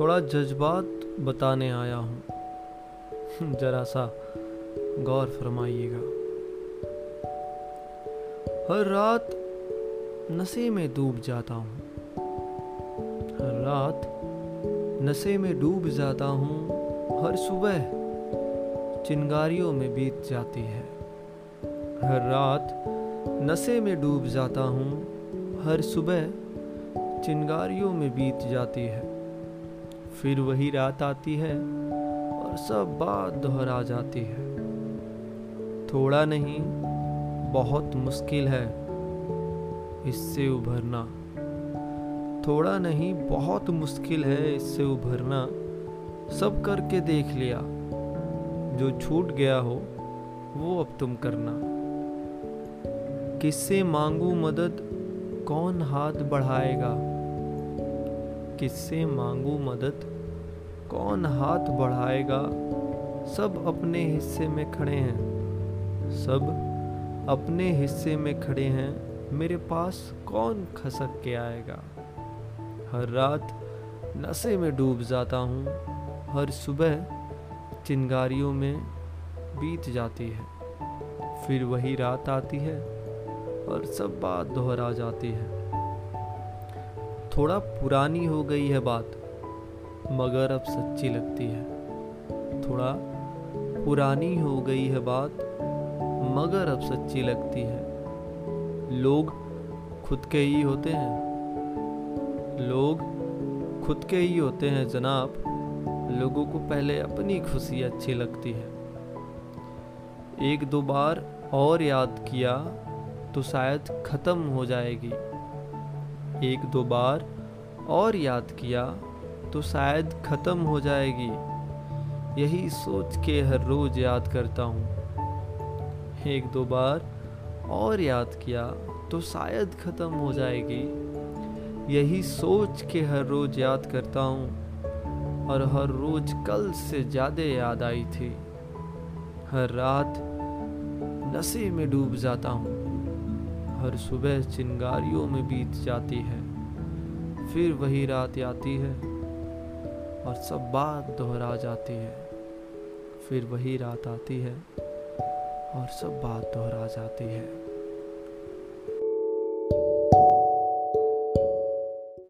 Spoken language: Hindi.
थोड़ा जज्बात बताने आया हूँ। जरा सा गौर फरमाइएगा। हर रात नशे में डूब जाता हूँ। हर रात नशे में डूब जाता हूँ। हर सुबह चिंगारियों में बीत जाती है। हर रात नशे में डूब जाता हूँ। हर सुबह चिंगारियों में बीत जाती है। फिर वही रात आती है और सब बात दोहरा जाती है। थोड़ा नहीं, बहुत मुश्किल है इससे उभरना। थोड़ा नहीं, बहुत मुश्किल है इससे उभरना। सब करके देख लिया। जो छूट गया हो, वो अब तुम करना। किससे मांगू मदद? कौन हाथ बढ़ाएगा? किससे मांगू मदद? कौन हाथ बढ़ाएगा? सब अपने हिस्से में खड़े हैं। सब अपने हिस्से में खड़े हैं। मेरे पास कौन खसक के आएगा? हर रात नशे में डूब जाता हूँ। हर सुबह चिंगारियों में बीत जाती है। फिर वही रात आती है और सब बात दोहरा जाती है। थोड़ा पुरानी हो गई है बात, मगर अब सच्ची लगती है। थोड़ा पुरानी हो गई है बात, मगर अब सच्ची लगती है। लोग खुद के ही होते हैं। लोग खुद के ही होते हैं जनाब। लोगों को पहले अपनी खुशी अच्छी लगती है। एक दो बार और याद किया तो शायद ख़त्म हो जाएगी। एक दो बार और याद किया तो शायद ख़त्म हो जाएगी। यही सोच के हर रोज़ याद करता हूँ। एक दो बार और याद किया तो शायद ख़त्म हो जाएगी। यही सोच के हर रोज़ याद करता हूँ और हर रोज़ कल से ज़्यादा याद आई थी। हर रात नशे में डूब जाता हूँ। हर सुबह चिंगारियों में बीत जाती है। फिर वही रात आती है और सब बात दोहरा जाती है। फिर वही रात आती है और सब बात दोहरा जाती है।